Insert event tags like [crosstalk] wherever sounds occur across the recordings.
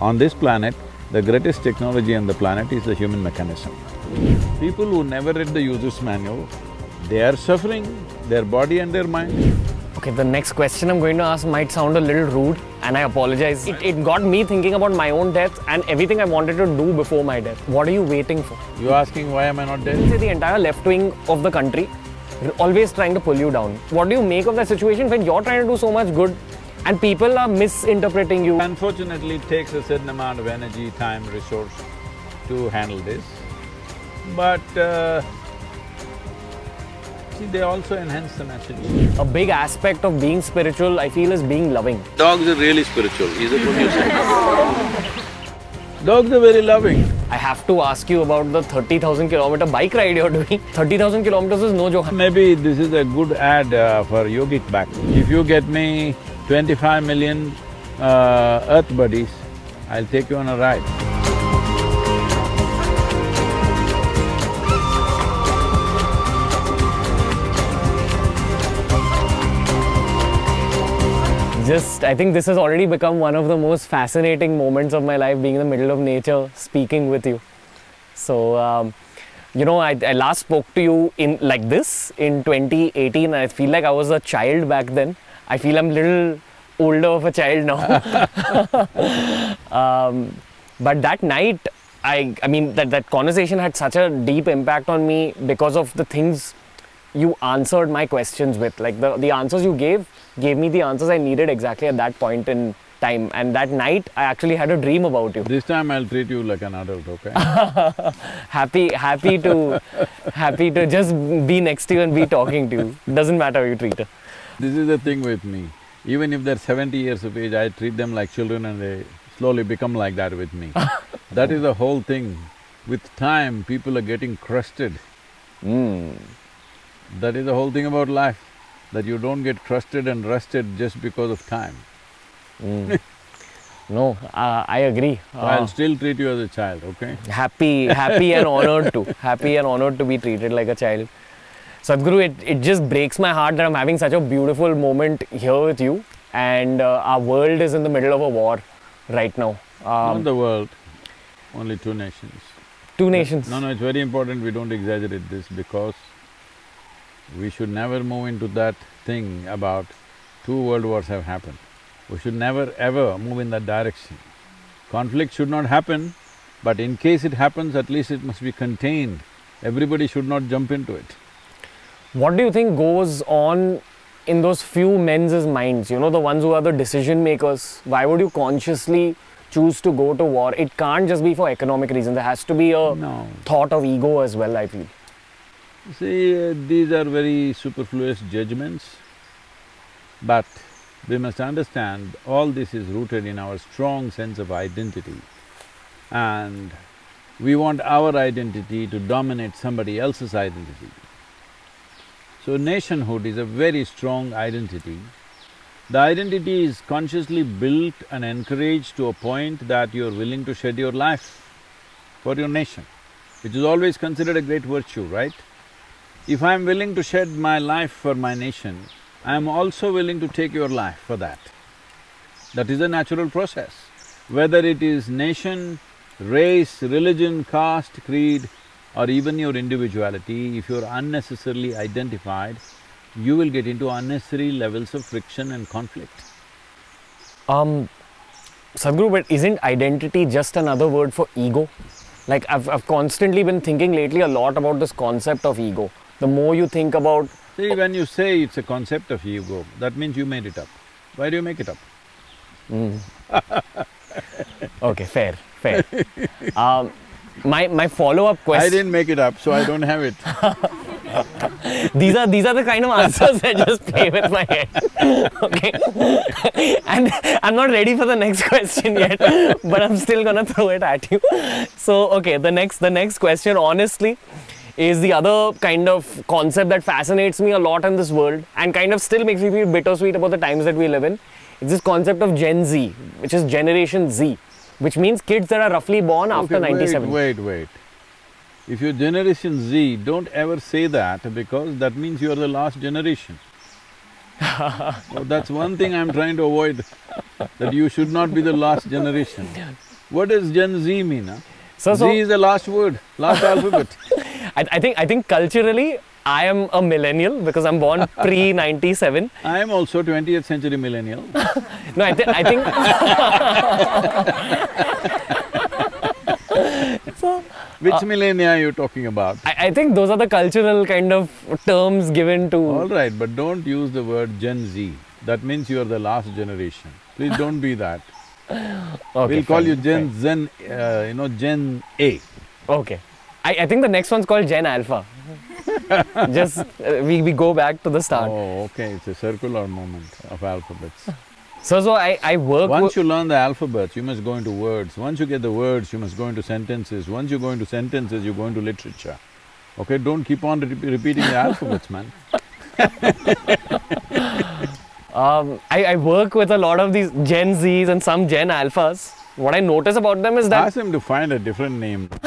On this planet, the greatest technology on the planet is the human mechanism. People who never read the user's manual, they are suffering, their body and their mind. Okay, the next question I'm going to ask might sound a little rude, and I apologize. It, it got me thinking about my own death and everything I wanted to do before my death. What are you waiting for? You're asking why am I not dead? Say the entire left wing of the country always trying to pull you down. What do you make of that situation when you're trying to do so much good and people are misinterpreting you? Unfortunately, it takes a certain amount of energy, time, resource to handle this. But uh, see, they also enhance the message. A big aspect of being spiritual, I feel, is being loving. Dogs are really spiritual, is it what you say? Dogs are very loving. I have to ask you about the 30,000 kilometer bike ride you're doing. [laughs] 30,000 kilometers is no joke. Maybe this is a good ad uh, for yogic back. If you get me twenty-five million uh, earth buddies, I'll take you on a ride. Just, I think this has already become one of the most fascinating moments of my life, being in the middle of nature, speaking with you. So, um, you know, I, I last spoke to you in like this in 2018, and I feel like I was a child back then. I feel I'm little older of a child now. [laughs] um, but that night, I, I mean, that, that conversation had such a deep impact on me because of the things you answered my questions with. Like the, the answers you gave, gave me the answers I needed exactly at that point in time. And that night, I actually had a dream about you. This time I'll treat you like an adult, okay? [laughs] Happy, happy to, happy to just be next to you and be talking to you. Doesn't matter how you treat her. This is the thing with me. Even if they're seventy years of age, I treat them like children and they slowly become like that with me. [laughs] that is the whole thing. With time, people are getting crusted. Mm. That is the whole thing about life, that you don't get crusted and rusted just because of time. [laughs] No, uh, I agree. I'll Uh, still treat you as a child, okay? happy, happy and [laughs] honored to, happy and honored to be treated like a child. Sadhguru, it, it just breaks my heart that I'm having such a beautiful moment here with you and uh, our world is in the middle of a war right now. Not Um, the world, only two nations. two nations. No, no, it's very important we don't exaggerate this because we should never move into that thing about two world wars have happened. We should never ever move in that direction. Conflict should not happen, but in case it happens, at least it must be contained. Everybody should not jump into it. What do you think goes on in those few men's minds, you know, the ones who are the decision makers? Why would you consciously choose to go to war? It can't just be for economic reasons, there has to be a No. thought of ego as well, I feel. See, uh, these are very superfluous judgments, but we must understand all this is rooted in our strong sense of identity. And we want our identity to dominate somebody else's identity. So nationhood is a very strong identity. The identity is consciously built and encouraged to a point that you're willing to shed your life for your nation, which is always considered a great virtue, right? If I'm willing to shed my life for my nation, I'm also willing to take your life for that. That is a natural process. Whether it is nation, race, religion, caste, creed, or even your individuality, if you're unnecessarily identified, you will get into unnecessary levels of friction and conflict. Um, Sadhguru, but isn't identity just another word for ego? Like I've, I've constantly been thinking lately a lot about this concept of ego. The more you think about, See, when you say it's a concept of ego, that means you made it up. Why do you make it up? [laughs] okay, fair, fair. [laughs] um, my my follow up question. I didn't make it up, so I don't have it. [laughs] These are these are the kind of answers that just play with my head. [laughs] okay, and I'm not ready for the next question yet, [laughs] but I'm still gonna throw it at you. So okay, the next the next question, honestly, is the other kind of concept that fascinates me a lot in this world and kind of still makes me feel bittersweet about the times that we live in. It's this concept of Gen Z, which is Generation Z, which means kids that are roughly born after Okay, 97. Wait, wait, wait. If you're Generation Z, don't ever say that because that means you're the last generation. [laughs] so that's one thing I'm trying to avoid. that you should not be the last generation. What does Gen Z mean? Huh? So, so Z is the last word, last alphabet. [laughs] I, I think I think culturally I am a millennial because I'm born [laughs] pre ninety seven. I am also 20th century millennial. [laughs] No, I, th- I think. [laughs] so Which millennia are you talking about? I, I think those are the cultural kind of terms given to. All right, but don't use the word Gen Z. That means you are the last generation. Please don't be that. Okay, we'll call fine, you Gen fine. Zen, uh, you know, Gen A. Okay. I, I think the next one's called Gen Alpha. [laughs] Just uh, we, we go back to the start. Oh, okay, it's a circular movement of alphabets. So so I, I work Once you learn the alphabets, you must go into words. Once you get the words, you must go into sentences. Once you go into sentences, you go into literature. Okay, don't keep on re- repeating the alphabets, man. [laughs] um, I, I work with a lot of these Gen Zs and some Gen Alphas. What I notice about them is that Ask them to find a different name. [laughs]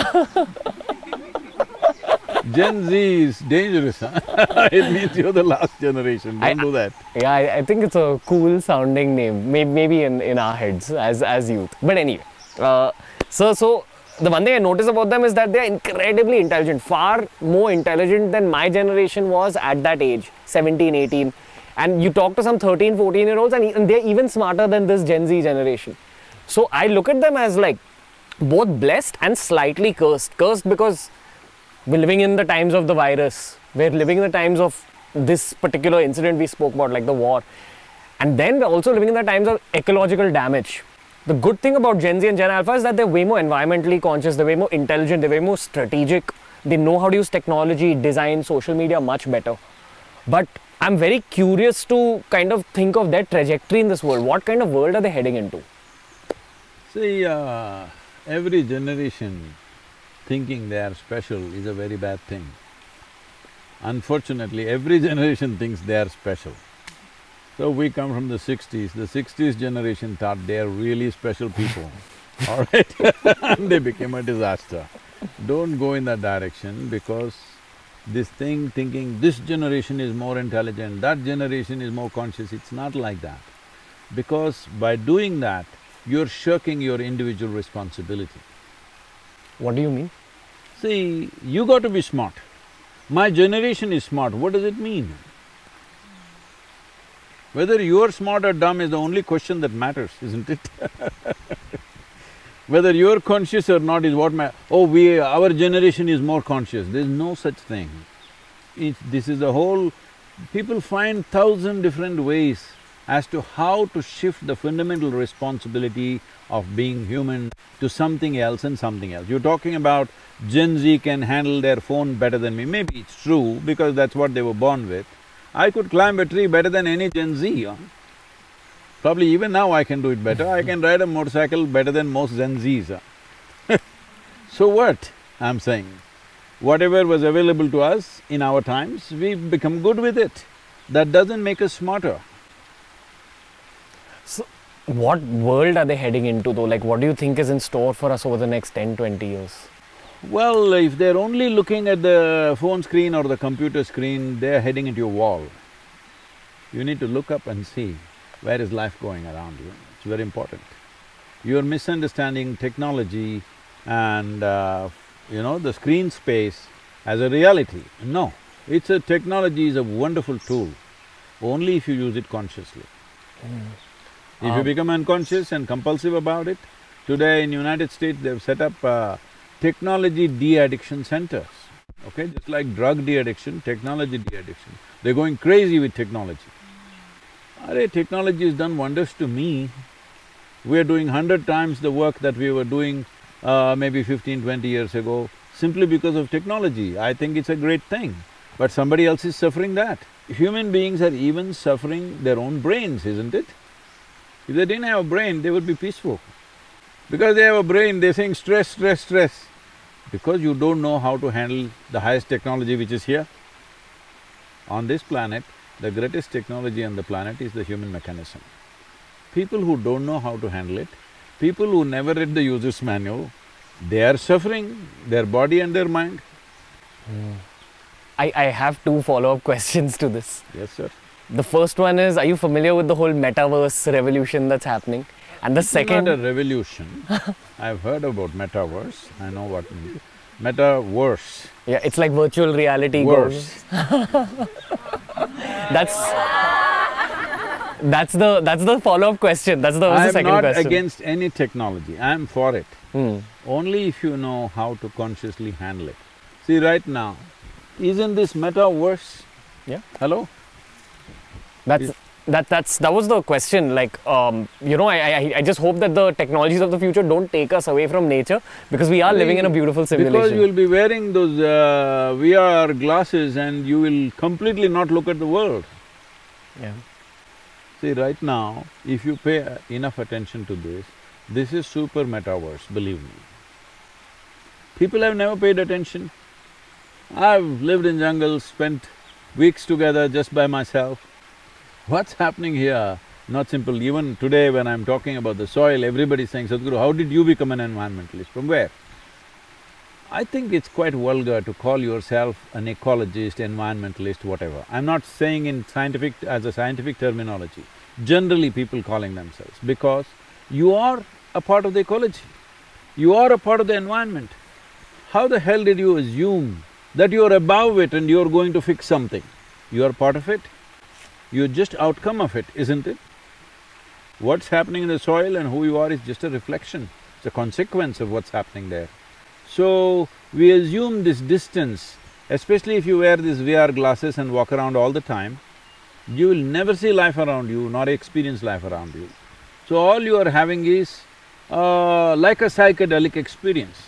Gen Z is dangerous, huh? [laughs] it means you're the last generation. Don't I- do that. Yeah, I, I think it's a cool sounding name, maybe, maybe in, in our heads as, as youth. But anyway, uh, so, so the one thing I notice about them is that they're incredibly intelligent, far more intelligent than my generation was at that age, 17, 18. And you talk to some 13, 14 year olds and, and they're even smarter than this Gen Z generation. So I look at them as like both blessed and slightly cursed. Cursed because we're living in the times of the virus. We're living in the times of this particular incident we spoke about, like the war. And then we're also living in the times of ecological damage. The good thing about Gen Z and Gen Alpha is that they're way more environmentally conscious, they're way more intelligent, they're way more strategic. They know how to use technology, design, social media much better. But I'm very curious to kind of think of their trajectory in this world. What kind of world are they heading into? See, uh, every generation thinking they are special is a very bad thing. Unfortunately, every [laughs] generation thinks they are special. So we come from the sixties, the sixties generation thought they are really special people, [laughs] all right? [laughs] and they became a disaster. Don't go in that direction because this thing thinking this generation is more intelligent, that generation is more conscious, it's not like that. Because by doing that, you're shirking your individual responsibility. What do you mean? See, you got to be smart. My generation is smart, what does it mean? Whether you're smart or dumb is the only question that matters, isn't it? [laughs] Whether you're conscious or not is what ma… oh, we… our generation is more conscious, there's no such thing. It, this is a whole… people find thousand different ways as to how to shift the fundamental responsibility of being human to something else and something else. You're talking about Gen Z can handle their phone better than me, maybe it's true because that's what they were born with. I could climb a tree better than any Gen Z, huh? Probably even now I can do it better, I can ride a motorcycle better than most Gen Zs. huh? [laughs] so what, I'm saying? Whatever was available to us in our times, we've become good with it. That doesn't make us smarter. So, what world are they heading into though? Like, what do you think is in store for us over the next 10, 20 years? Well, if they're only looking at the phone screen or the computer screen, they're heading into a wall. You need to look up and see where is life going around you. It's very important. You're misunderstanding technology and, uh, you know, the screen space as a reality. No, it's a… technology is a wonderful tool, only if you use it consciously. If you Um, become unconscious and compulsive about it, today in United States they've set up uh, technology de-addiction centers, okay? Just like drug de-addiction, technology de-addiction. They're going crazy with technology. Arey, technology has done wonders to me. We're doing hundred times the work that we were doing uh, maybe 15, 20 years ago, simply because of technology. I think it's a great thing, but somebody else is suffering that. Human beings are even suffering their own brains, isn't it? If they didn't have a brain, they would be peaceful. Because they have a brain, they're saying stress, stress, stress. Because you don't know how to handle the highest technology which is here. On this planet, the greatest technology on the planet is the human mechanism. People who don't know how to handle it, people who never read the user's manual, they are suffering, their body and their mind. Hmm. I, I have two follow up [laughs] questions to this. Yes, sir. The first one is Are you familiar with the whole metaverse revolution that's happening? And the It's second, not a revolution. [laughs] I've heard about metaverse. I know what. Metaverse. yeah, it's like virtual reality. Worse. [laughs] That's that's the that's the follow up question. That's the, was I'm second not question. against any technology. I am for it. Hmm. Only if you know how to consciously handle it. See, right now, isn't this metaverse? Yeah. Hello? That's that that's that was the question. Like um, you know, I, I I just hope that the technologies of the future don't take us away from nature because we are living in a beautiful civilization. Because you will be wearing those uh, VR glasses and you will completely not look at the world. yeah. See, right now, if you pay enough attention to this, this is super metaverse, believe me. People have never paid attention. I've lived in jungles, spent weeks together just by myself. What's happening here? Not simple. Even today when I'm talking about the soil, everybody's saying, Sadhguru, how did you become an environmentalist? From where? I think it's quite vulgar to call yourself an ecologist, environmentalist, whatever. I'm not saying in scientific… as a scientific terminology. Generally people calling themselves because you are a part of the ecology. You are a part of the environment. How the hell did you assume that you are above it and you're going to fix something? You are part of it. You're just outcome of it, isn't it? What's happening in the soil and who you are is just a reflection, it's a consequence of what's happening there. So, we assume this distance, especially if you wear these VR glasses and walk around all the time, you will never see life around you nor experience life around you. So all you are having is uh, like a psychedelic experience.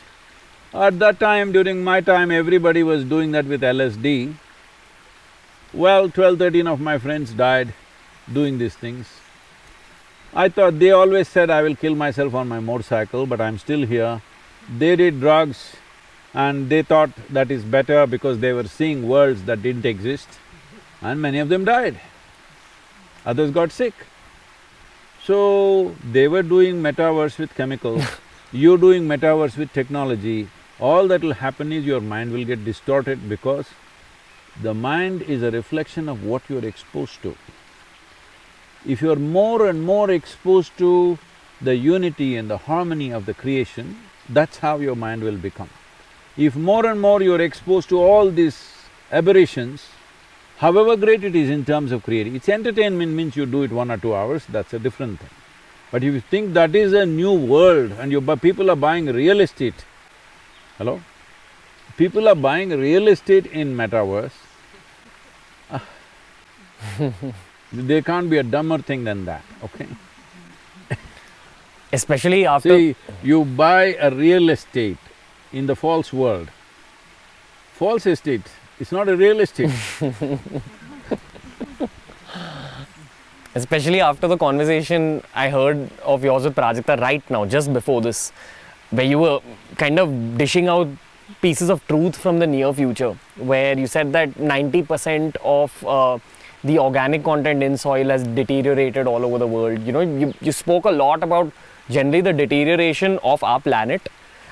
At that time, during my time, everybody was doing that with LSD. Well, twelve, thirteen of my friends died doing these things. I thought they always said I will kill myself on my motorcycle, but I'm still here. They did drugs and they thought that is better because they were seeing worlds that didn't exist and many of them died. Others got sick. So, they were doing metaverse with chemicals, [laughs] you're doing metaverse with technology, all that will happen is your mind will get distorted because the mind is a reflection of what you're exposed to. If you're more and more exposed to the unity and the harmony of the creation, that's how your mind will become. If more and more you're exposed to all these aberrations, however great it is in terms of creating, it's entertainment means you do it one or two hours, that's a different thing. But if you think that is a new world and you people are buying real estate, hello? People are buying real estate in metaverse, there can't be a dumber thing than that, okay? Especially after See, you buy a real estate in the false world. False estate, it's not a real estate. [laughs] Especially after the conversation I heard of yours with Prajakta right now, just before this, where you were kind of dishing out pieces of truth from the near future, where you said that 90% of uh, the organic content in soil has deteriorated all over the world. You know, you, you spoke a lot about generally the deterioration of our planet.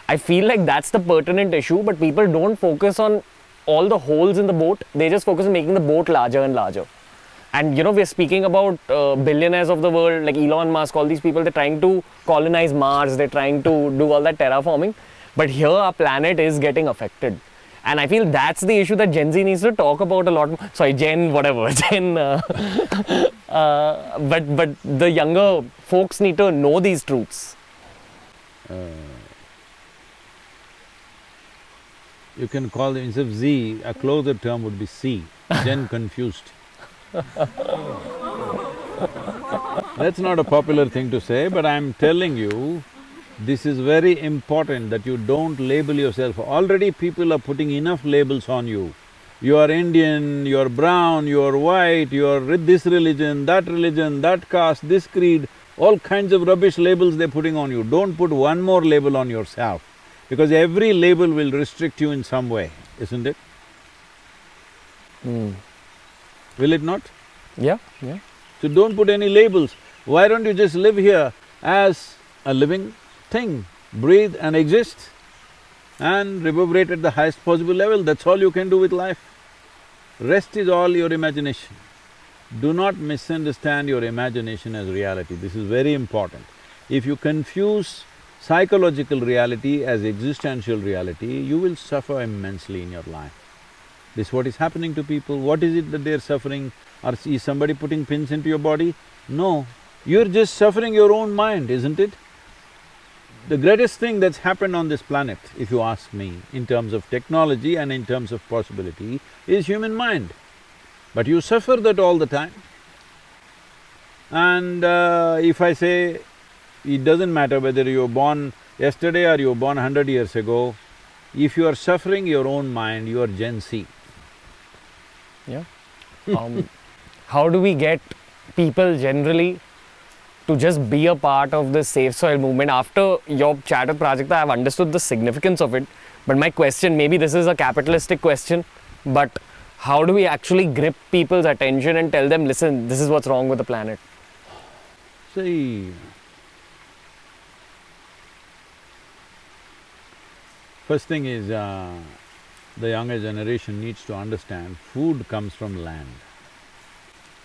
I feel like that's the pertinent issue, but people don't focus on all the holes in the boat, they just focus on making the boat larger and larger. And you know, we're speaking about uh, billionaires of the world like Elon Musk, all these people, they're trying to colonize Mars, they're trying to do all that terraforming. But here, our planet is getting affected. And I feel that's the issue that Gen Z needs to talk about a lot more. Sorry, Gen, whatever, [laughs] Gen. Uh, uh, but, but the younger folks need to know these truths. You can call it, instead of Z, a closer term would be C, [laughs] Gen confused. That's not a popular thing to say, but I'm telling you, this is very important that you don't label yourself. Already people are putting enough labels on you. You are Indian, you are brown, you are white, you are re- this religion, that religion, that caste, this creed, all kinds of rubbish labels they're putting on you. Don't put one more label on yourself, because every label will restrict you in some way, isn't it? Hmm. Will it not? Yeah, yeah. So don't put any labels. Why don't you just live here as a living thing, breathe and exist and reverberate at the highest possible level, that's all you can do with life. Rest is all your imagination. do not misunderstand your imagination as reality, this is very important. If you confuse psychological reality as existential reality, you will suffer immensely in your life. This is what is happening to people. What is it that they're suffering? Or is somebody putting pins into your body? No, you're just suffering your own mind, isn't it? The greatest thing that's happened on this planet, if you ask me, in terms of technology and in terms of possibility, is human mind. But you suffer that all the time. And uh, if I say, it doesn't matter whether you were born yesterday or you were born hundred years ago, if you are suffering your own mind, you are Gen Z. Yeah. Um, [laughs] how do we get people generally to just be a part of the Save Soil movement? After your chat with Prajakta, I've understood the significance of it. But my question, maybe this is a capitalistic question, but how do we actually grip people's attention and tell them, listen, this is what's wrong with the planet? See, first thing is, uh, the younger generation needs to understand food comes from land.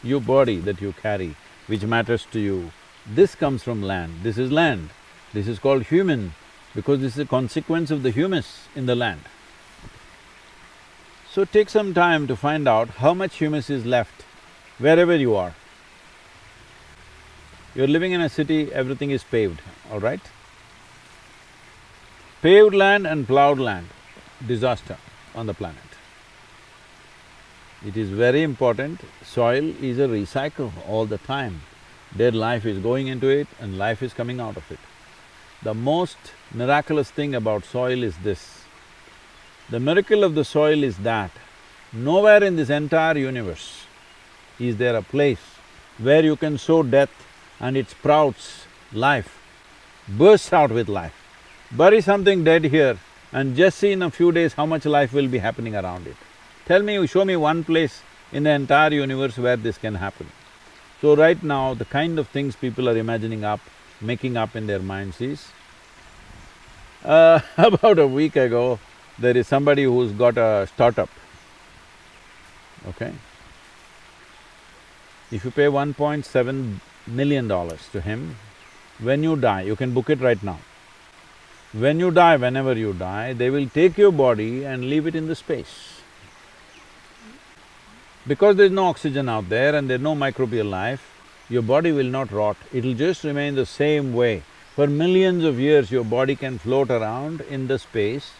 Your body that you carry, which matters to you, this comes from land, this is land. This is called human because this is a consequence of the humus in the land. So take some time to find out how much humus is left wherever you are. You're living in a city, everything is paved, all right? Paved land and plowed land, disaster on the planet. It is very important, soil is a recycle all the time. Dead life is going into it and life is coming out of it. The most miraculous thing about soil is this. The miracle of the soil is that nowhere in this entire universe is there a place where you can sow death and it sprouts life, bursts out with life. Bury something dead here and just see in a few days how much life will be happening around it. Tell me, show me one place in the entire universe where this can happen. So right now, the kind of things people are imagining up, making up in their minds is, uh, [laughs] about a week ago, there is somebody who's got a startup, okay? If you pay 1.7 million dollars to him, when you die, you can book it right now. When you die, whenever you die, they will take your body and leave it in the space. Because there's no oxygen out there and there's no microbial life, your body will not rot, it'll just remain the same way. For millions of years, your body can float around in the space.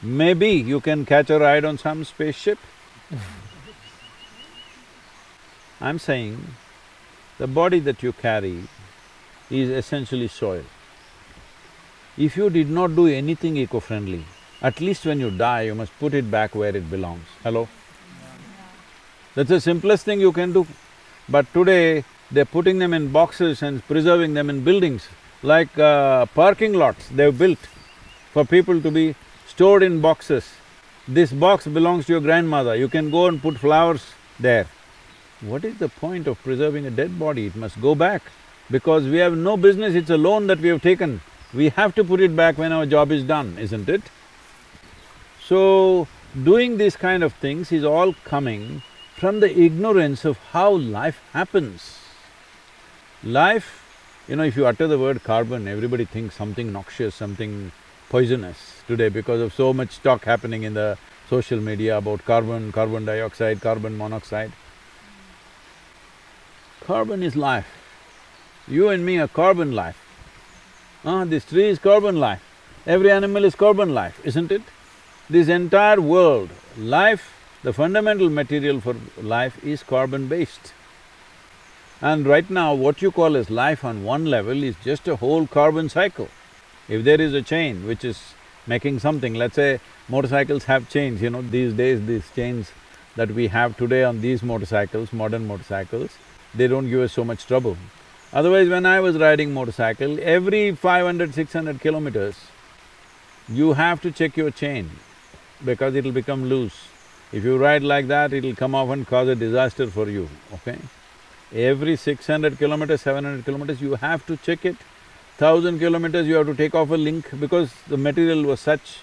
Maybe you can catch a ride on some spaceship. [laughs] I'm saying, the body that you carry is essentially soil. If you did not do anything eco-friendly, at least when you die, you must put it back where it belongs. Hello? That's the simplest thing you can do. But today, they're putting them in boxes and preserving them in buildings, like uh, parking lots they've built for people to be stored in boxes. This box belongs to your grandmother, you can go and put flowers there. What is the point of preserving a dead body? It must go back because we have no business, it's a loan that we have taken. We have to put it back when our job is done, isn't it? So, doing these kind of things is all coming from the ignorance of how life happens. Life, you know, if you utter the word carbon, everybody thinks something noxious, something poisonous today because of so much talk happening in the social media about carbon, carbon dioxide, carbon monoxide. Carbon is life. You and me are carbon life. Ah, this tree is carbon life. Every animal is carbon life, isn't it? This entire world, life, the fundamental material for life is carbon-based. And right now, what you call as life on one level is just a whole carbon cycle. If there is a chain which is making something, let's say motorcycles have chains, you know, these days these chains that we have today on these motorcycles, modern motorcycles, they don't give us so much trouble. Otherwise, when I was riding motorcycle, every 500, 600 kilometers, you have to check your chain because it'll become loose. If you ride like that, it'll come off and cause a disaster for you, okay? Every six hundred kilometers, seven hundred kilometers, you have to check it. Thousand kilometers, you have to take off a link because the material was such.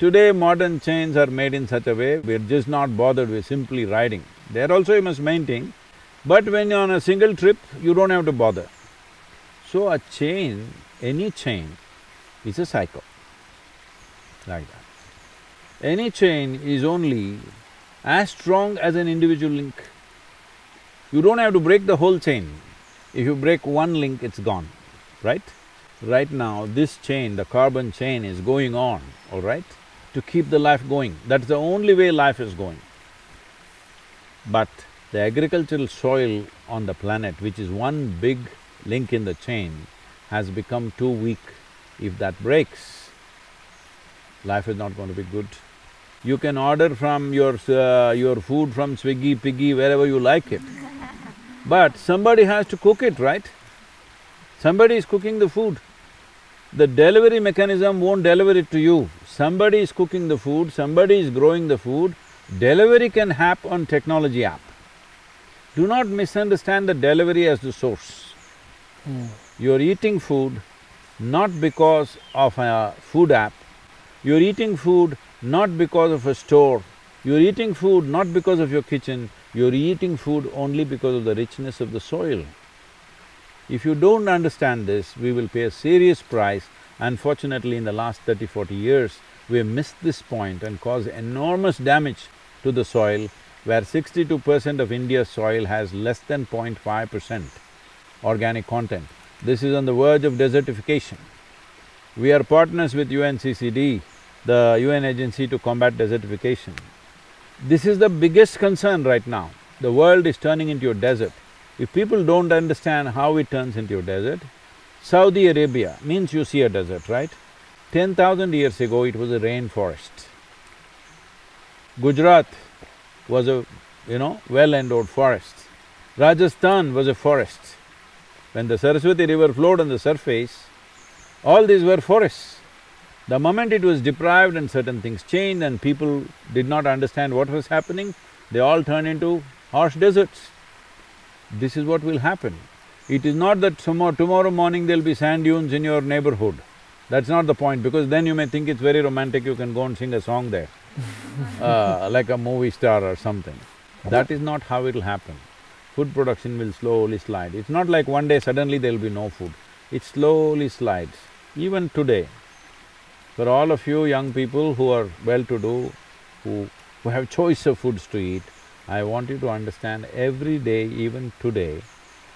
Today, modern chains are made in such a way, we're just not bothered, we're simply riding. There also you must maintain, But when you're on a single trip, you don't have to bother. So a chain, any chain, is a cycle, like that. Any chain is only as strong as an individual link. You don't have to break the whole chain. If you break one link, it's gone, right? Right now, this chain, the carbon chain is going on, all right, to keep the life going. That's the only way life is going. But the agricultural soil on the planet, which is one big link in the chain, has become too weak. If that breaks, life is not going to be good. You can order from your… Uh, your food from Swiggy, Piggy, wherever you like it. But somebody has to cook it, right? Somebody is cooking the food. The delivery mechanism won't deliver it to you. Somebody is cooking the food, somebody is growing the food, delivery can happen on technology app. Do not misunderstand the delivery as the source. You're eating food not because of a food app, you're eating food not because of a store, you're eating food not because of your kitchen, you're eating food only because of the richness of the soil. If you don't understand this, we will pay a serious price. Unfortunately, in the last 30, 40 years, we have missed this point and caused enormous damage to the soil, where sixty-two percent of India's soil has less than 0.5 percent organic content. This is on the verge of desertification. We are partners with UNCCD, the UN agency to combat desertification. This is the biggest concern right now. The world is turning into a desert. If people don't understand how it turns into a desert, Saudi Arabia means you see a desert, right? Ten thousand years ago, it was a rainforest. Gujarat was a, you know, well-endowed forest. Rajasthan was a forest. When the Saraswati river flowed on the surface, all these were forests. The moment it was deprived and certain things changed and people did not understand what was happening, they all turned into harsh deserts. This is what will happen. It is not that tomorrow, tomorrow morning there'll be sand dunes in your neighborhood. That's not the point, because then you may think it's very romantic, you can go and sing a song there, [laughs] uh, like a movie star or something. That is not how it'll happen. Food production will slowly slide. It's not like one day suddenly there'll be no food. It slowly slides. Even today, for all of you young people who are well-to-do, who, who have choice of foods to eat, I want you to understand every day, even today,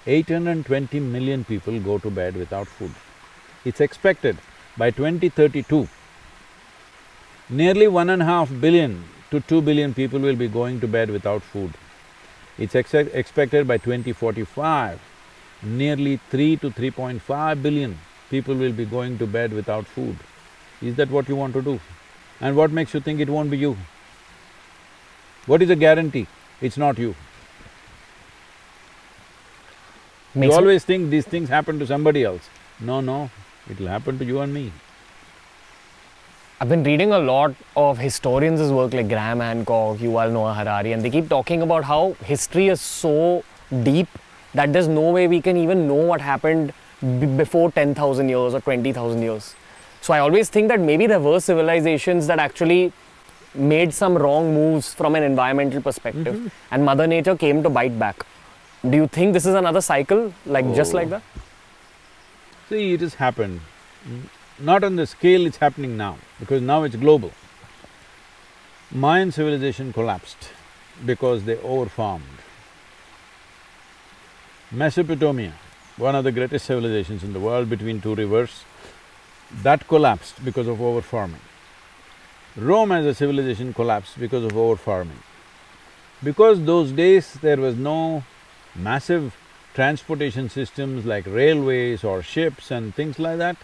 820 million people go to bed without food. It's expected by 2032, nearly one and a half billion to two billion people will be going to bed without food. It's ex expected by 2045, nearly three to 3.5 billion people will be going to bed without food. Is that what you want to do? And what makes you think it won't be you? What is the guarantee? It's not you. Makes you always think these things happen to somebody else. No, no, it'll happen to you and me. I've been reading a lot of historians' work like Graham Hancock, Yuval Noah Harari, and they keep talking about how history is so deep that there's no way we can even know what happened b- before 10,000 years or 20,000 years. So I always think that maybe there were civilizations that actually made some wrong moves from an environmental perspective, mm-hmm. and Mother Nature came to bite back. Do you think this is another cycle, like just like Oh. that? See, it has happened. Not on the scale it's happening now, because now it's global. Mayan civilization collapsed because they overfarmed. Mesopotamia, one of the greatest civilizations in the world between two rivers, that collapsed because of overfarming. Rome as a civilization collapsed because of overfarming. Because those days there was no massive transportation systems like railways or ships and things like that,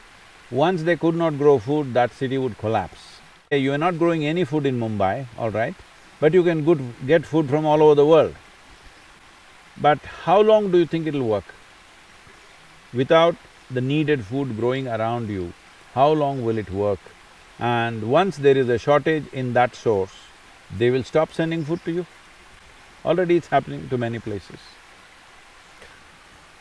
once they could not grow food, that city would collapse. You are not growing any food in Mumbai, all right, but you can good, get food from all over the world. But how long do you think it'll work? Without the needed food growing around you, how long will it work? And once there is a shortage in that source, they will stop sending food to you. Already it's happening to many places.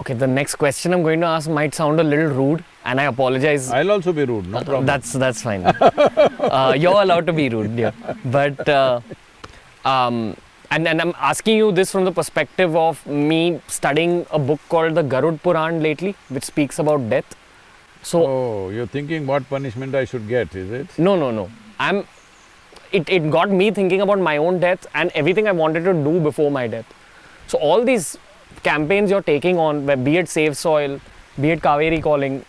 Okay, the next question I'm going to ask might sound a little rude, and I apologize I'll also be rude, no problem. That's that's fine. uh, you're allowed to be rude, yeah. But uh, um, and, and I'm asking you this from the perspective of me studying a book called the Garud Puran lately, which speaks about death. So Oh, you're thinking what punishment I should get, is it? no, no, no. I'm. It, it got me thinking about my own death and everything I wanted to do before my death. So all these campaigns you're taking on, where be it Save Soil, be it Cauvery Calling,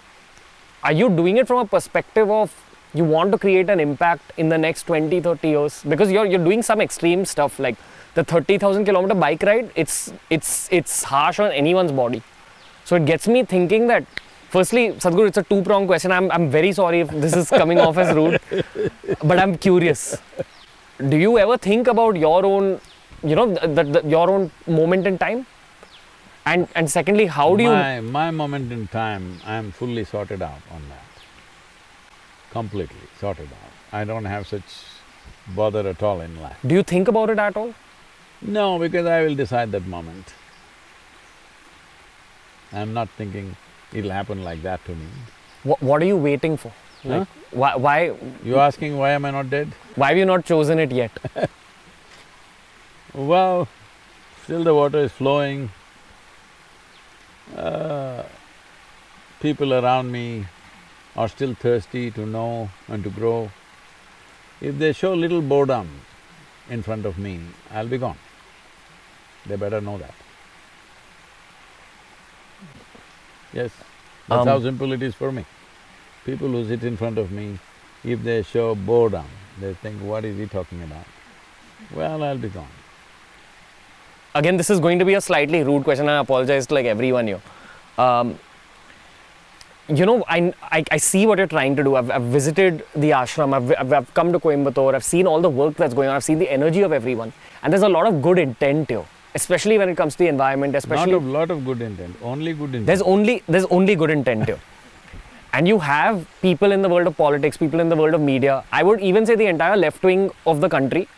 are you doing it from a perspective of you want to create an impact in the next 20, 30 years? Because you're you're doing some extreme stuff like the 30,000 kilometer bike ride. It's it's it's harsh on anyone's body. So it gets me thinking that firstly, Sadhguru, it's a two pronged question. I'm, I'm very sorry if this is coming off as rude, but I'm curious. Do you ever think about your own, you know, the, the, your own moment in time? And, and secondly, how do you. my, my moment in time, I'm fully sorted out on that. Completely sorted out. I don't have such bother at all in life. Do you think about it at all? No, because I will decide that moment. I'm not thinking it'll happen like that to me. What, what are you waiting for? Like, why, why, You asking why am I not dead? why have you not chosen it yet? [laughs] Well, still the water is flowing. Uh, people around me are still thirsty to know and to grow. If they show little boredom in front of me, I'll be gone. They better know that. Yes, that's how Um, simple it is for me. People who sit in front of me, if they show boredom, they think, what is he talking about? Well, I'll be gone. Again, this is going to be a slightly rude question, and I apologize to like everyone here. Um, you know, I, I, I see what you're trying to do. I've, I've visited the ashram, I've, I've, I've come to Coimbatore, I've seen all the work that's going on, I've seen the energy of everyone. And there's a lot of good intent here, especially when it comes to the environment, especially. Not a lot of good intent, only good intent. There's only there's only good intent here. And you have people in the world of politics, people in the world of media. I would even say the entire left wing of the country,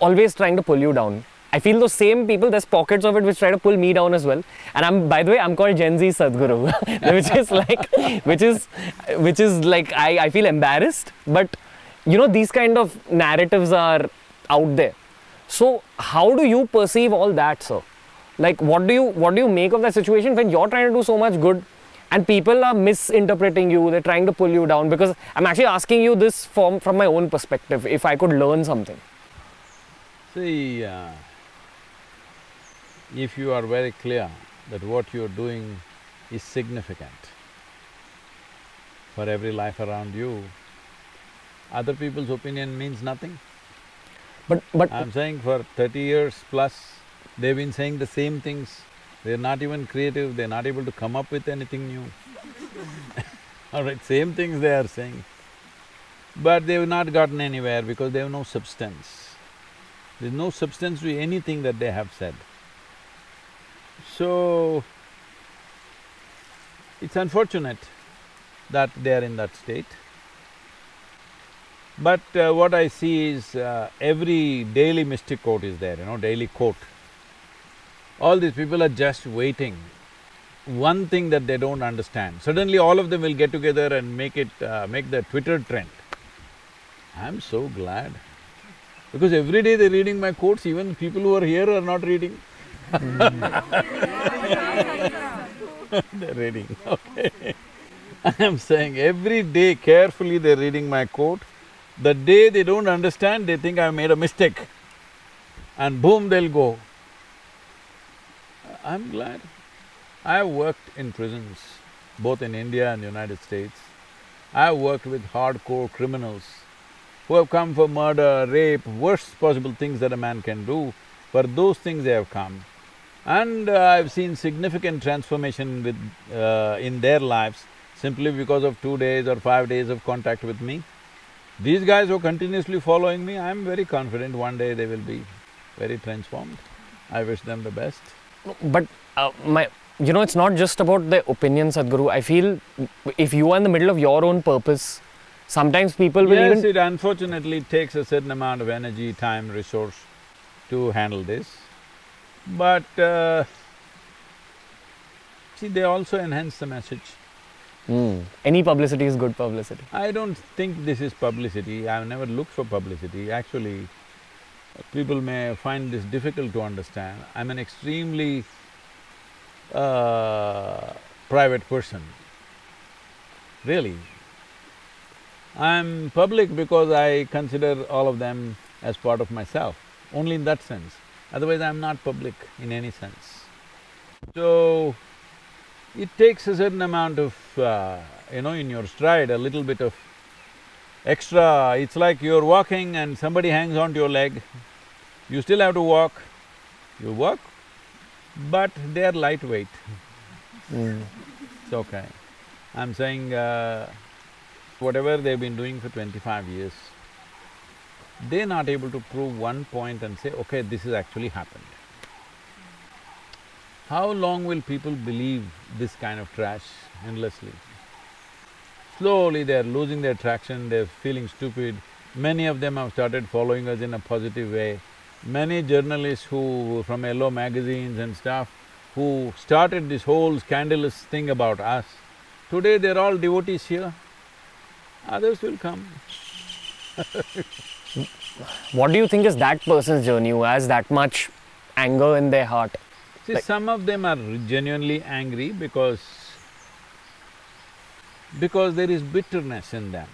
always trying to pull you down. I feel those same people. There's pockets of it which try to pull me down as well. And I'm, by the way, I'm called Gen Z Sadhguru, [laughs] which is like, which is, which is like, I, I feel embarrassed. But you know, these kind of narratives are out there. So how do you perceive all that, sir? Like, what do you what do you make of that situation when you're trying to do so much good, and people are misinterpreting you? They're trying to pull you down. Because I'm actually asking you this from from my own perspective. If I could learn something. See, uh, if you are very clear that what you are doing is significant for every life around you, other people's opinion means nothing. But but I'm saying for thirty years plus, they've been saying the same things. They're not even creative, they're not able to come up with anything new. [laughs] All right, same things they are saying. But they've not gotten anywhere because they have no substance. There's no substance to anything that they have said. So, it's unfortunate that they are in that state. But uh, what I see is uh, every daily mystic quote is there, you know, daily quote. All these people are just waiting. One thing that they don't understand, suddenly all of them will get together and make it… Uh, make the Twitter trend. I'm so glad, because every day they're reading my quotes, even people who are here are not reading. [laughs] they're reading, okay. [laughs] I am saying every day carefully they're reading my quote. The day they don't understand, they think I made a mistake. And boom, they'll go. I'm glad. I have worked in prisons, both in India and United States. I have worked with hardcore criminals who have come for murder, rape, worst possible things that a man can do. For those things they have come. And uh, I've seen significant transformation with… Uh, in their lives simply because of two days or five days of contact with me. These guys who are continuously following me, I'm very confident one day they will be very transformed. I wish them the best. but uh, my you know it's not just about the opinion, Sadhguru. I feel if you are in the middle of your own purpose, sometimes people will Yes, even it unfortunately takes a certain amount of energy, time, resource to handle this. But uh, see, they also enhance the message. Hmm. any publicity is good publicity. I don't think this is publicity, I've never looked for publicity. Actually, people may find this difficult to understand, I'm an extremely uh, private person, really. I'm public because I consider all of them as part of myself, only in that sense. Otherwise, I'm not public in any sense. So, it takes a certain amount of, uh, you know, in your stride, a little bit of extra… It's like you're walking and somebody hangs onto your leg, you still have to walk, you walk, but they are lightweight. It's okay. I'm saying, uh, whatever they've been doing for twenty-five years, they're not able to prove one point and say, okay, this has actually happened. How long will people believe this kind of trash endlessly? Slowly they're losing their traction, they're feeling stupid. Many of them have started following us in a positive way. Many journalists who… from Yellow magazines and stuff, who started this whole scandalous thing about us, today they're all devotees here. Others will come. [laughs] What do you think is that person's journey who has that much anger in their heart? See, Like- some of them are genuinely angry because… because there is bitterness in them.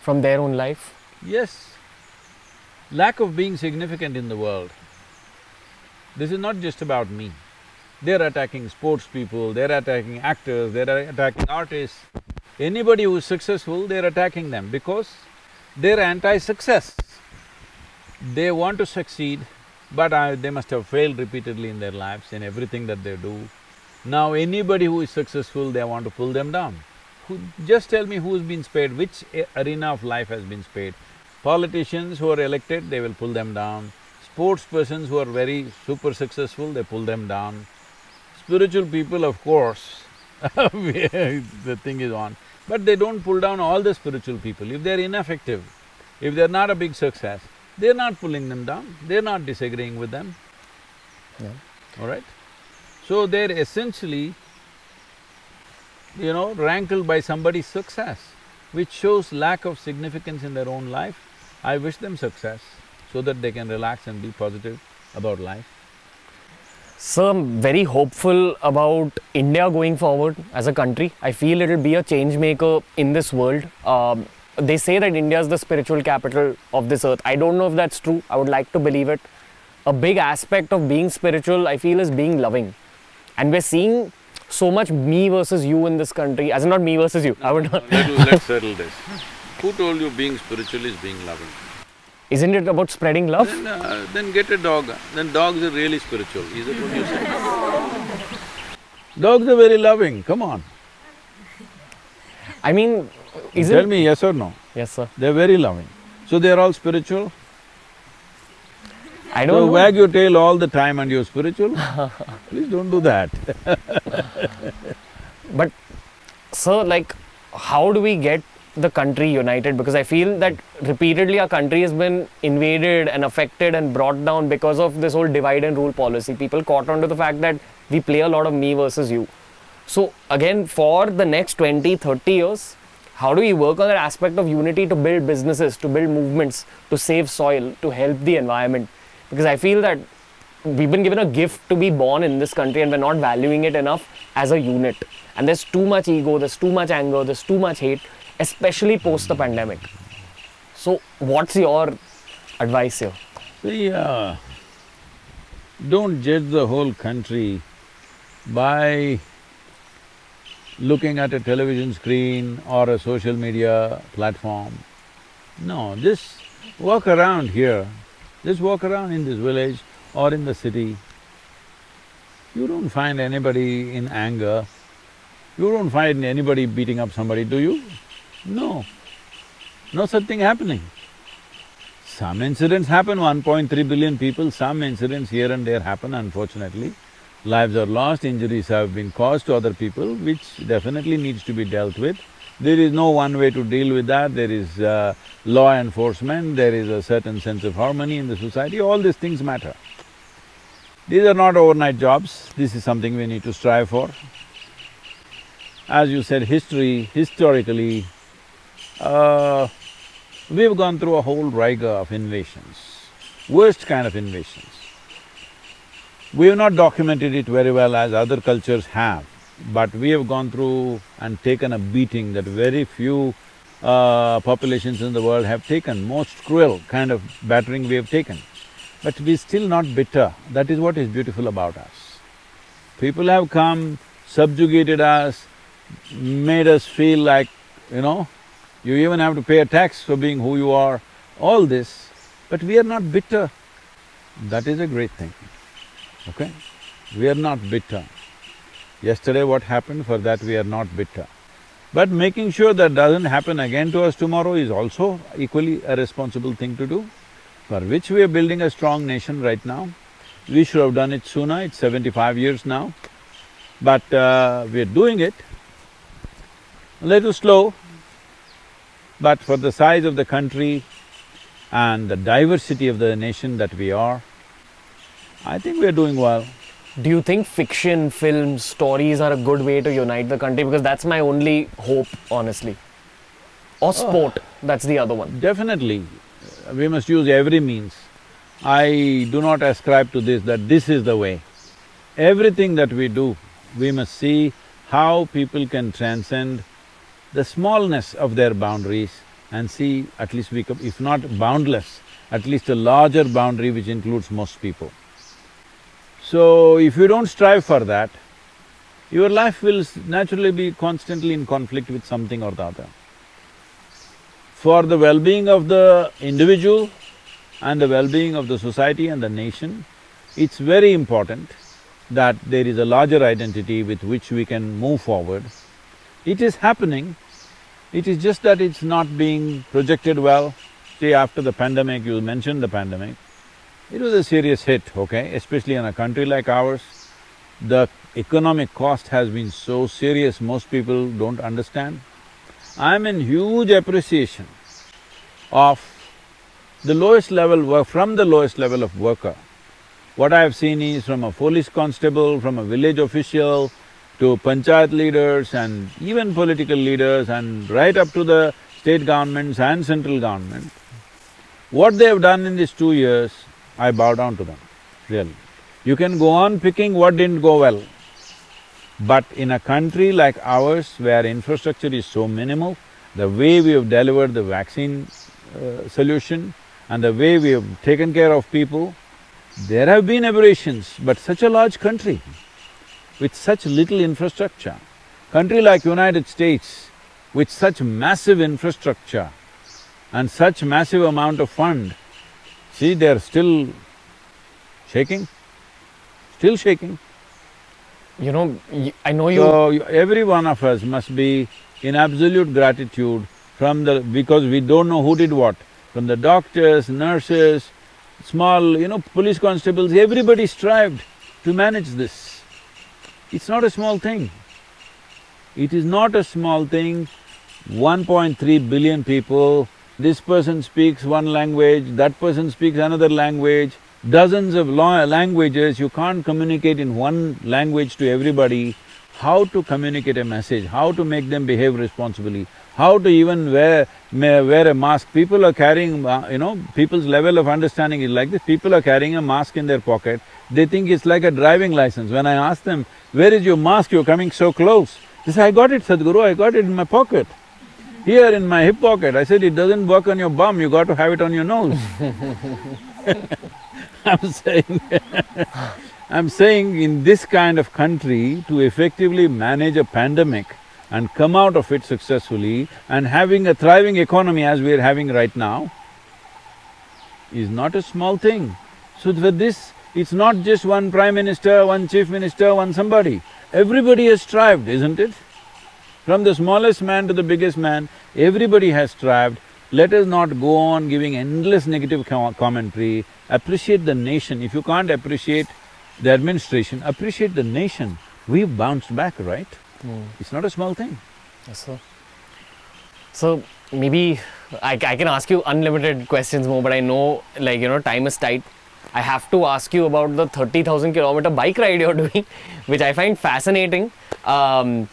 From their own life? Yes, lack of being significant in the world. This is not just about me. They're attacking sports people, they're attacking actors, they're attacking artists. Anybody who's successful, they're attacking them because they're anti-success. They want to succeed, but uh, they must have failed repeatedly in their lives, in everything that they do. Now anybody who is successful, they want to pull them down. Who… just tell me who's been spared, which arena of life has been spared. Politicians who are elected, they will pull them down. Sports persons who are very super successful, they pull them down. Spiritual people, of course, [laughs] the thing is on, but they don't pull down all the spiritual people. If they're ineffective, if they're not a big success, they're not pulling them down, they're not disagreeing with them, Yeah. all right? So they're essentially, you know, rankled by somebody's success, which shows lack of significance in their own life. I wish them success so that they can relax and be positive about life. So I'm very hopeful about India going forward as a country. I feel it'll be a change maker in this world. Um, they say that India is the spiritual capital of this earth. I don't know if that's true. I would like to believe it. A big aspect of being spiritual, I feel, is being loving. And we're seeing so much me versus you in this country. As in not me versus you. I would not. Let's settle this. Who told you being spiritual is being loving? Isn't it about spreading love? Then, uh, then get a dog, then dogs are really spiritual, is that what you say? Dogs are very loving, come on. I mean, is Tell it? me yes or no. Yes, sir. They're very loving. So they're all spiritual? I don't know. wag your tail all the time and you're spiritual? [laughs] Please don't do that. [laughs] But, sir, like, how do we get the country united? Because I feel that repeatedly our country has been invaded and affected and brought down because of this whole divide and rule policy. People caught on to the fact that we play a lot of me versus you. So, again, for the next 20, 30 years, how do we work on that aspect of unity to build businesses, to build movements, to save soil, to help the environment? Because I feel that we've been given a gift to be born in this country and we're not valuing it enough as a unit. And there's too much ego, there's too much anger, there's too much hate, especially post the pandemic. So, what's your advice here? See, uh, don't judge the whole country by looking at a television screen or a social media platform. No, just walk around here, just walk around in this village or in the city. You don't find anybody in anger, you don't find anybody beating up somebody, do you? No, no such thing happening. Some incidents happen, 1.3 billion people, some incidents here and there happen unfortunately. Lives are lost, injuries have been caused to other people, which definitely needs to be dealt with. There is no one way to deal with that, there is uh, law enforcement, there is a certain sense of harmony in the society, all these things matter. These are not overnight jobs, this is something we need to strive for. As you said, history, historically, uh, We've gone through a whole rigor of invasions. worst kind of invasions. We have not documented it very well as other cultures have, but we have gone through and taken a beating that very few uh, populations in the world have taken, most cruel kind of battering we have taken. But we're still not bitter, that is what is beautiful about us. People have come, subjugated us, made us feel like, you know, you even have to pay a tax for being who you are, all this, but we are not bitter. That is a great thing, okay? We are not bitter. Yesterday what happened, for that we are not bitter. But making sure that doesn't happen again to us tomorrow is also equally a responsible thing to do, for which we are building a strong nation right now. We should have done it sooner, it's seventy-five years now, but uh, we're doing it. A little slow, but for the size of the country and the diversity of the nation that we are, I think we're doing well. Do you think fiction, films, stories are a good way to unite the country? Because that's my only hope, honestly. Or oh. sport, that's the other one. Definitely, we must use every means. I do not ascribe to this that this is the way. Everything that we do, we must see how people can transcend the smallness of their boundaries and see at least we, if not boundless, at least a larger boundary which includes most people. So, if you don't strive for that, your life will naturally be constantly in conflict with something or the other. For the well-being of the individual and the well-being of the society and the nation, it's very important that there is a larger identity with which we can move forward. It is happening, it is just that it's not being projected well. See, after the pandemic, you mentioned the pandemic, it was a serious hit, okay, especially in a country like ours. The economic cost has been so serious, most people don't understand. I'm in huge appreciation of the lowest level work… from the lowest level of worker. What I've seen is from a police constable, from a village official, to panchayat leaders and even political leaders and right up to the state governments and central government, what they have done in these two years I bow down to them, really. You can go on picking what didn't go well, but in a country like ours where infrastructure is so minimal, the way we have delivered the vaccine uh, solution and the way we have taken care of people, there have been aberrations, but such a large country with such little infrastructure, country like United States with such massive infrastructure and such massive amount of fund, See, they're still shaking, still shaking. You know, I know you… So, every one of us must be in absolute gratitude from the… because we don't know who did what, from the doctors, nurses, small, you know, police constables, everybody strived to manage this. It's not a small thing. It is not a small thing, 1.3 billion people this person speaks one language, that person speaks another language, dozens of languages, you can't communicate in one language to everybody. How to communicate a message, how to make them behave responsibly, how to even wear… wear a mask. People are carrying, you know, people's level of understanding is like this, people are carrying a mask in their pocket, they think it's like a driving license. When I ask them, where is your mask, you're coming so close? They say, I got it, Sadhguru, I got it in my pocket here in my hip pocket. I said, it doesn't work on your bum, you got to have it on your nose. [laughs] I'm saying [laughs] I'm saying in this kind of country, to effectively manage a pandemic and come out of it successfully and having a thriving economy as we are having right now is not a small thing. So for this, it's not just one prime minister, one chief minister, one somebody. Everybody has strived, isn't it? From the smallest man to the biggest man, everybody has strived. Let us not go on giving endless negative commentary, appreciate the nation. If you can't appreciate the administration, appreciate the nation. We've bounced back, right? Mm. It's not a small thing. Yes, sir. So, maybe I, I can ask you unlimited questions more, but I know, like, you know, time is tight. I have to ask you about the 30,000 kilometer bike ride you're [laughs] doing, which I find fascinating. Um,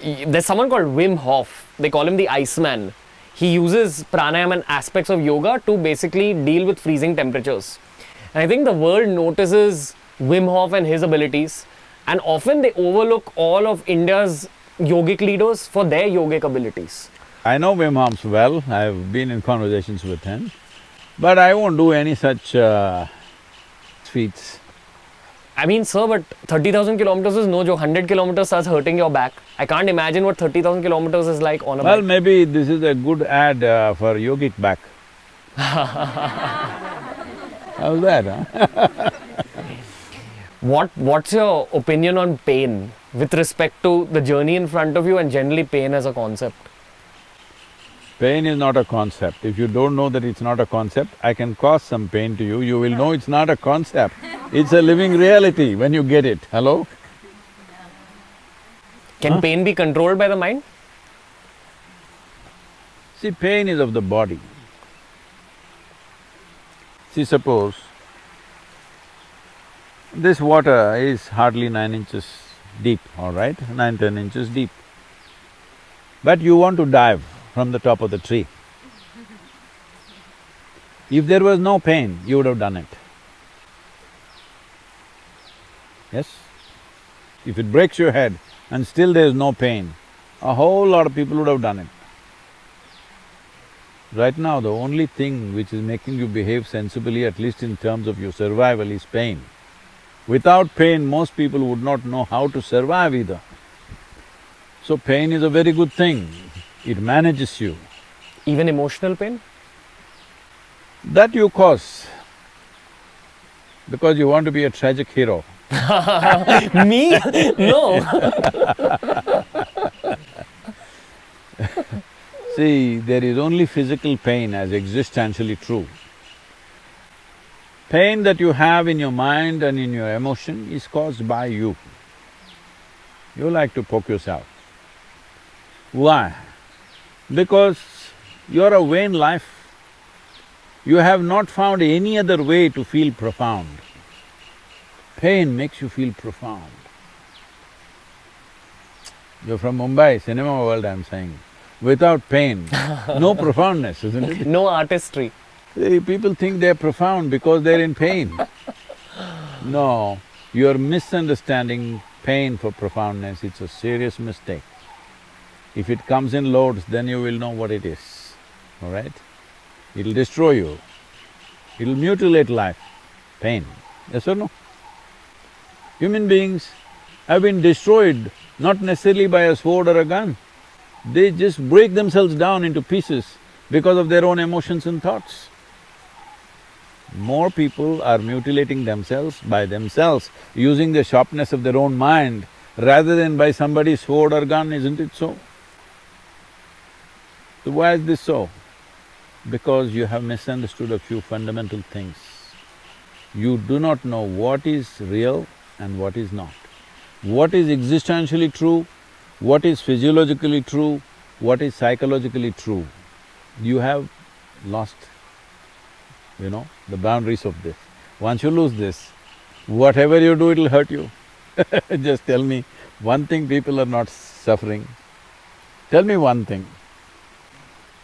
there's someone called Wim Hof. They call him the Iceman. He uses pranayama and aspects of yoga to basically deal with freezing temperatures. And I think the world notices Wim Hof and his abilities, and often they overlook all of India's yogic leaders for their yogic abilities. I know Wim Hof well, I've been in conversations with him, but I won't do any such uh, feats. I mean, sir, but 30,000 kilometers is no joke. 100 kilometers starts hurting your back. I can't imagine what 30,000 kilometers is like on a Well, bike. maybe this is a good ad uh, for yogic back. [laughs] How's that, huh? [laughs] What What's your opinion on pain with respect to the journey in front of you and generally pain as a concept? Pain is not a concept. If you don't know that it's not a concept, I can cause some pain to you, you will know it's not a concept. It's a living reality when you get it. Hello? Can pain be controlled by the mind? See, pain is of the body. See, suppose this water is hardly nine inches deep, all right, nine, ten inches deep. But you want to dive from the top of the tree. If there was no pain, you would have done it. Yes? If it breaks your head and still there is no pain, a whole lot of people would have done it. Right now, the only thing which is making you behave sensibly, at least in terms of your survival, is pain. Without pain, most people would not know how to survive either. So pain is a very good thing, it manages you. Even emotional pain? That you cause because you want to be a tragic hero. [laughs] Me? no. [laughs] See, there is only physical pain as existentially true. Pain that you have in your mind and in your emotion is caused by you. You like to poke yourself. Why? Because you're a vain life. You have not found any other way to feel profound. Pain makes you feel profound. You're from Mumbai, cinema world I'm saying. Without pain, [laughs] no profoundness, isn't it? No artistry. See, people think they're profound because they're in pain. No, you're misunderstanding pain for profoundness, it's a serious mistake. If it comes in loads, then you will know what it is, all right? It'll destroy you, it'll mutilate life, pain, yes or no? Human beings have been destroyed not necessarily by a sword or a gun, they just break themselves down into pieces because of their own emotions and thoughts. More people are mutilating themselves by themselves, using the sharpness of their own mind rather than by somebody's sword or gun, isn't it so? So why is this so? Because you have misunderstood a few fundamental things. You do not know what is real and what is not. What is existentially true, what is physiologically true, what is psychologically true. You have lost, you know, the boundaries of this. Once you lose this, whatever you do, it'll hurt you. [laughs] Just tell me one thing people are not suffering. Tell me one thing.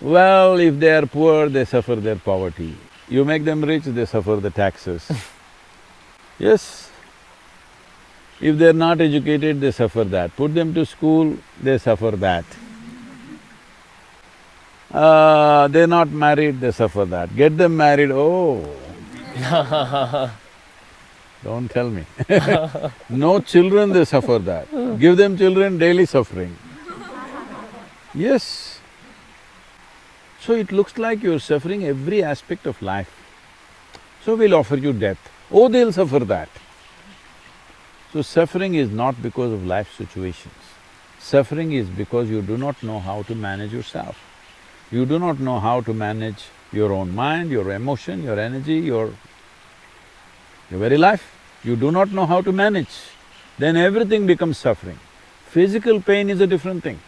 Well, if they are poor, they suffer their poverty. You make them rich, they suffer the taxes. [laughs] yes. If they're not educated, they suffer that. Put them to school, they suffer that. Uh, they're not married, they suffer that. Get them married, oh. [laughs] Don't tell me. [laughs] no children, they suffer that. Give them children, daily suffering. Yes. So it looks like you're suffering every aspect of life. So we'll offer you death. Oh, they'll suffer that. So suffering is not because of life situations. Suffering is because you do not know how to manage yourself. You do not know how to manage your own mind, your emotion, your energy, your… your very life. You do not know how to manage, then everything becomes suffering. Physical pain is a different thing.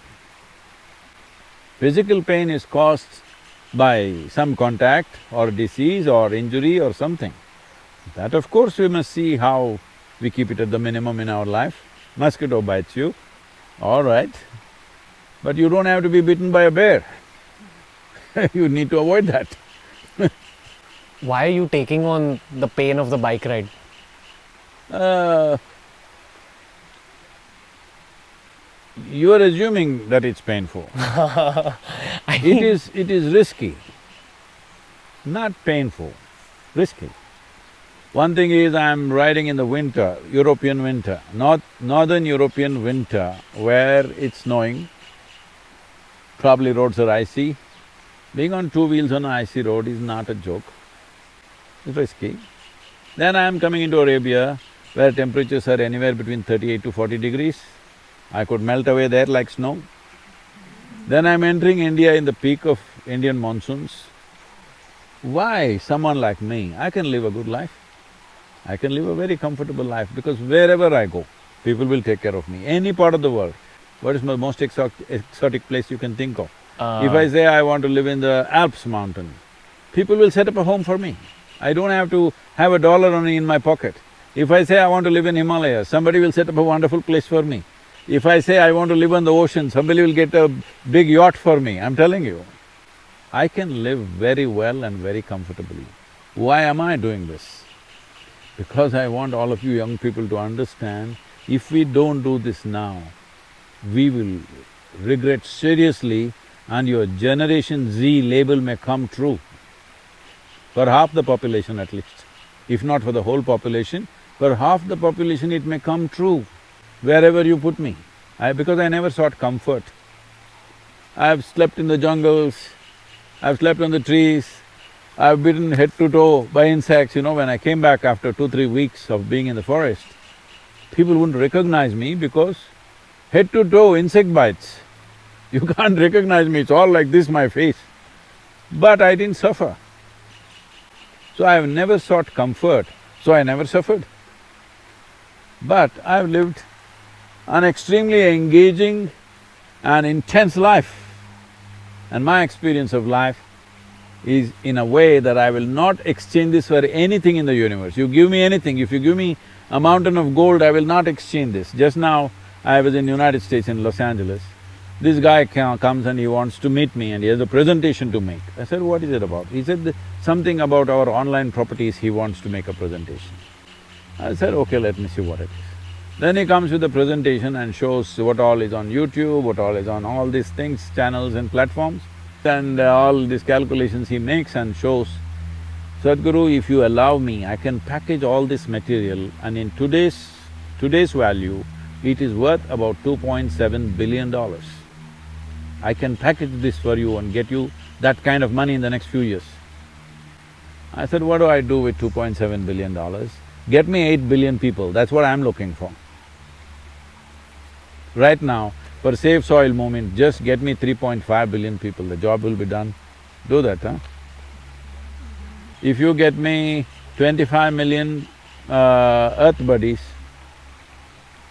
Physical pain is caused by some contact or disease or injury or something. That of course we must see how we keep it at the minimum in our life. Mosquito bites you, all right, but you don't have to be bitten by a bear. [laughs] you need to avoid that. why are you taking on the pain of the bike ride? Uh, you are assuming that it's painful. [laughs] it is… it is risky, not painful, risky. One thing is I'm riding in the winter, European winter, north… northern European winter where it's snowing, probably roads are icy. Being on two wheels on an icy road is not a joke, it's risky. Then I'm coming into Arabia where temperatures are anywhere between thirty-eight to forty degrees. I could melt away there like snow. Then I'm entering India in the peak of Indian monsoons. Why someone like me, I can live a good life. I can live a very comfortable life because wherever I go, people will take care of me, any part of the world. What is the most exotic, exotic place you can think of? Uh, If I say I want to live in the Alps mountain, people will set up a home for me. I don't have to have a dollar only in my pocket. If I say I want to live in Himalaya, somebody will set up a wonderful place for me. If I say I want to live on the ocean, somebody will get a big yacht for me, I'm telling you. I can live very well and very comfortably. Why am I doing this? Because I want all of you young people to understand, if we don't do this now, we will regret seriously and your Generation Z label may come true for half the population at least. If not for the whole population, for half the population it may come true wherever you put me. I… because I never sought comfort. I've slept in the jungles, I've slept on the trees, I've bitten head to toe by insects, you know, when I came back after two, three weeks of being in the forest, people wouldn't recognize me because head to toe insect bites. [laughs] You can't recognize me, it's all like this, my face. But I didn't suffer. So I've never sought comfort, so I never suffered. But I've lived an extremely engaging and intense life. And my experience of life is in a way that I will not exchange this for anything in the universe. You give me anything, if you give me a mountain of gold, I will not exchange this. Just now, I was in United States in Los Angeles. This guy comes and he wants to meet me and he has a presentation to make. I said, what is it about? He said, something about our online properties, he wants to make a presentation. I said, okay, let me see what it is. Then he comes with a presentation and shows what all is on YouTube, what all is on all these things, channels and platforms and uh, all these calculations he makes and shows, Sadhguru, if you allow me, I can package all this material and in today's… today's value, it is worth about 2.7 billion dollars. I can package this for you and get you that kind of money in the next few years. I said, what do I do with 2.7 billion dollars? Get me eight billion people, that's what I'm looking for. Right now, for Save Soil movement, just get me 3.5 billion people, the job will be done. Do that, huh? If you get me 25 million uh, earth buddies,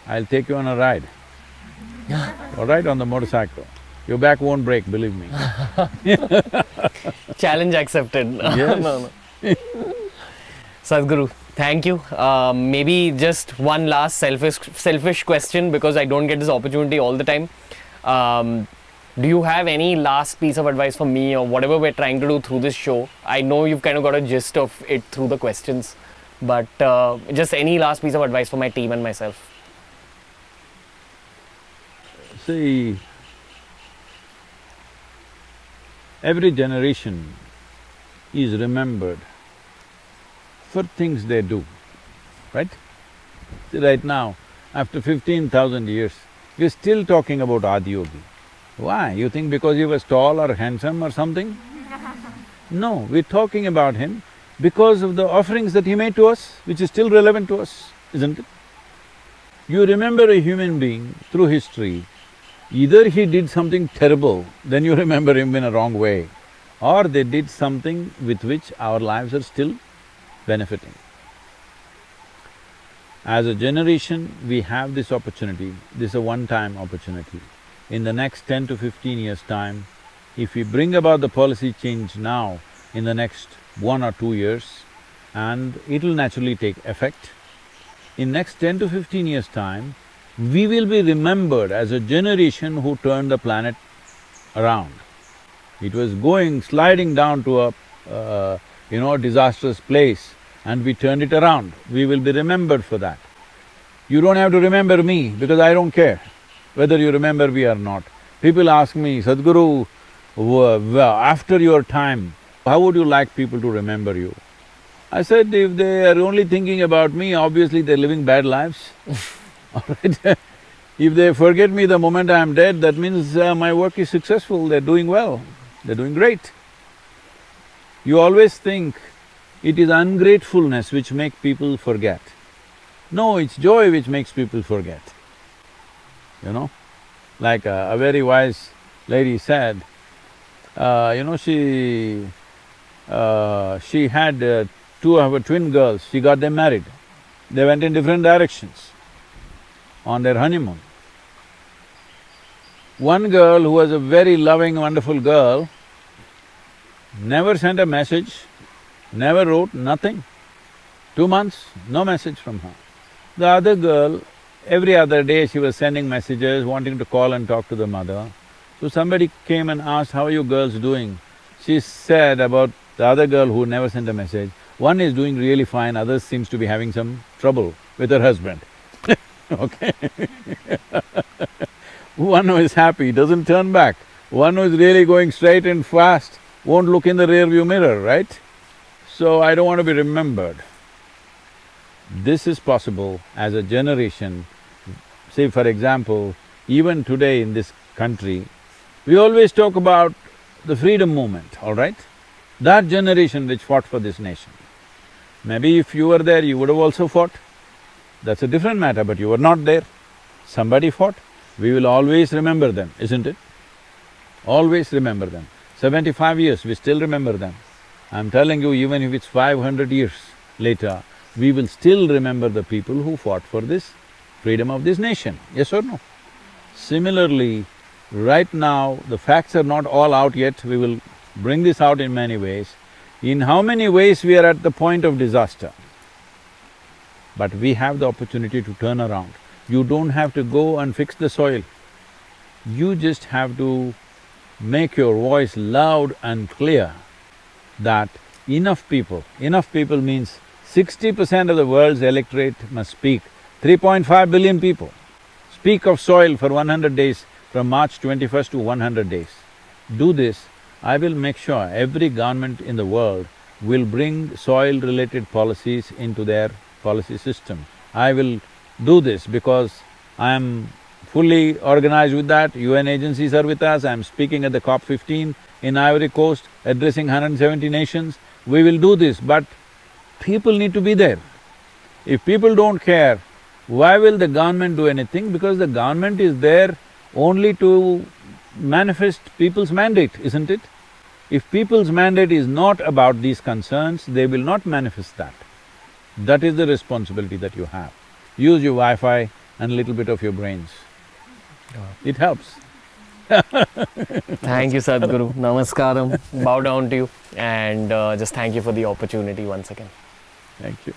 I'll take you on a ride. [laughs] All right, on the motorcycle. Your back won't break, believe me. [laughs] Challenge accepted. Yes. [laughs] no, no. Sadhguru, thank you. Um, maybe just one last selfish selfish question because I don't get this opportunity all the time. Um, do you have any last piece of advice for me or whatever we're trying to do through this show? I know you've kind of got a gist of it through the questions, but uh, just any last piece of advice for my team and myself. See, every generation is remembered for things they do, right? See, right now, after fifteen thousand years, we're still talking about Adiyogi. Why? You think because he was tall or handsome or something? [laughs] No, we're talking about him because of the offerings that he made to us, which is still relevant to us, isn't it? You remember a human being through history, either he did something terrible, then you remember him in a wrong way, or they did something with which our lives are still benefiting. As a generation, we have this opportunity, this is a one-time opportunity. In the next ten to fifteen years' time, if we bring about the policy change now, in the next one or two years, and it'll naturally take effect, in next ten to fifteen years' time, we will be remembered as a generation who turned the planet around. It was going, sliding down to a, uh, you know, disastrous place and we turned it around, we will be remembered for that. You don't have to remember me because I don't care whether you remember me or not. People ask me, Sadhguru, after your time, how would you like people to remember you? I said, if they are only thinking about me, obviously they're living bad lives. [laughs] All right? [laughs] if they forget me the moment I am dead, that means uh, my work is successful, they're doing well, they're doing great. You always think it is ungratefulness which make people forget. No, it's joy which makes people forget, you know? Like a, a very wise lady said, uh, you know, she… Uh, she had uh, two of her twin girls, she got them married. They went in different directions on their honeymoon. One girl who was a very loving, wonderful girl, never sent a message, never wrote, nothing. Two months, no message from her. The other girl, every other day she was sending messages, wanting to call and talk to the mother. So somebody came and asked, how are you girls doing? She said about the other girl who never sent a message, one is doing really fine, other seems to be having some trouble with her husband [laughs] okay [laughs] One who is happy doesn't turn back. One who is really going straight and fast won't look in the rear view mirror, right? So I don't want to be remembered. This is possible as a generation. Say for example, even today in this country, we always talk about the freedom movement, all right? That generation which fought for this nation. Maybe if you were there, you would have also fought. That's a different matter, but you were not there. Somebody fought. We will always remember them, isn't it? Always remember them. Seventy-five years, we still remember them. I'm telling you, even if it's five hundred years later, we will still remember the people who fought for this freedom of this nation, yes or no? Similarly, right now, the facts are not all out yet, we will bring this out in many ways. In how many ways we are at the point of disaster. But we have the opportunity to turn around. You don't have to go and fix the soil. You just have to make your voice loud and clear that enough people, enough people means sixty percent of the world's electorate must speak. 3.5 billion people speak of soil for 100 days from March 21st to 100 days. Do this I will make sure every government in the world will bring soil-related policies into their policy system. I will do this because I am fully organized with that, UN agencies are with us, I am speaking at the COP fifteen in Ivory Coast, addressing 170 nations. We will do this, but people need to be there. If people don't care, why will the government do anything? Because the government is there only to manifest people's mandate, isn't it? If people's mandate is not about these concerns, they will not manifest that. That is the responsibility that you have. Use your Wi-Fi and little bit of your brains. It helps. thank you, Sadhguru. Namaskaram. Bow down to you and uh, just thank you for the opportunity once again. Thank you.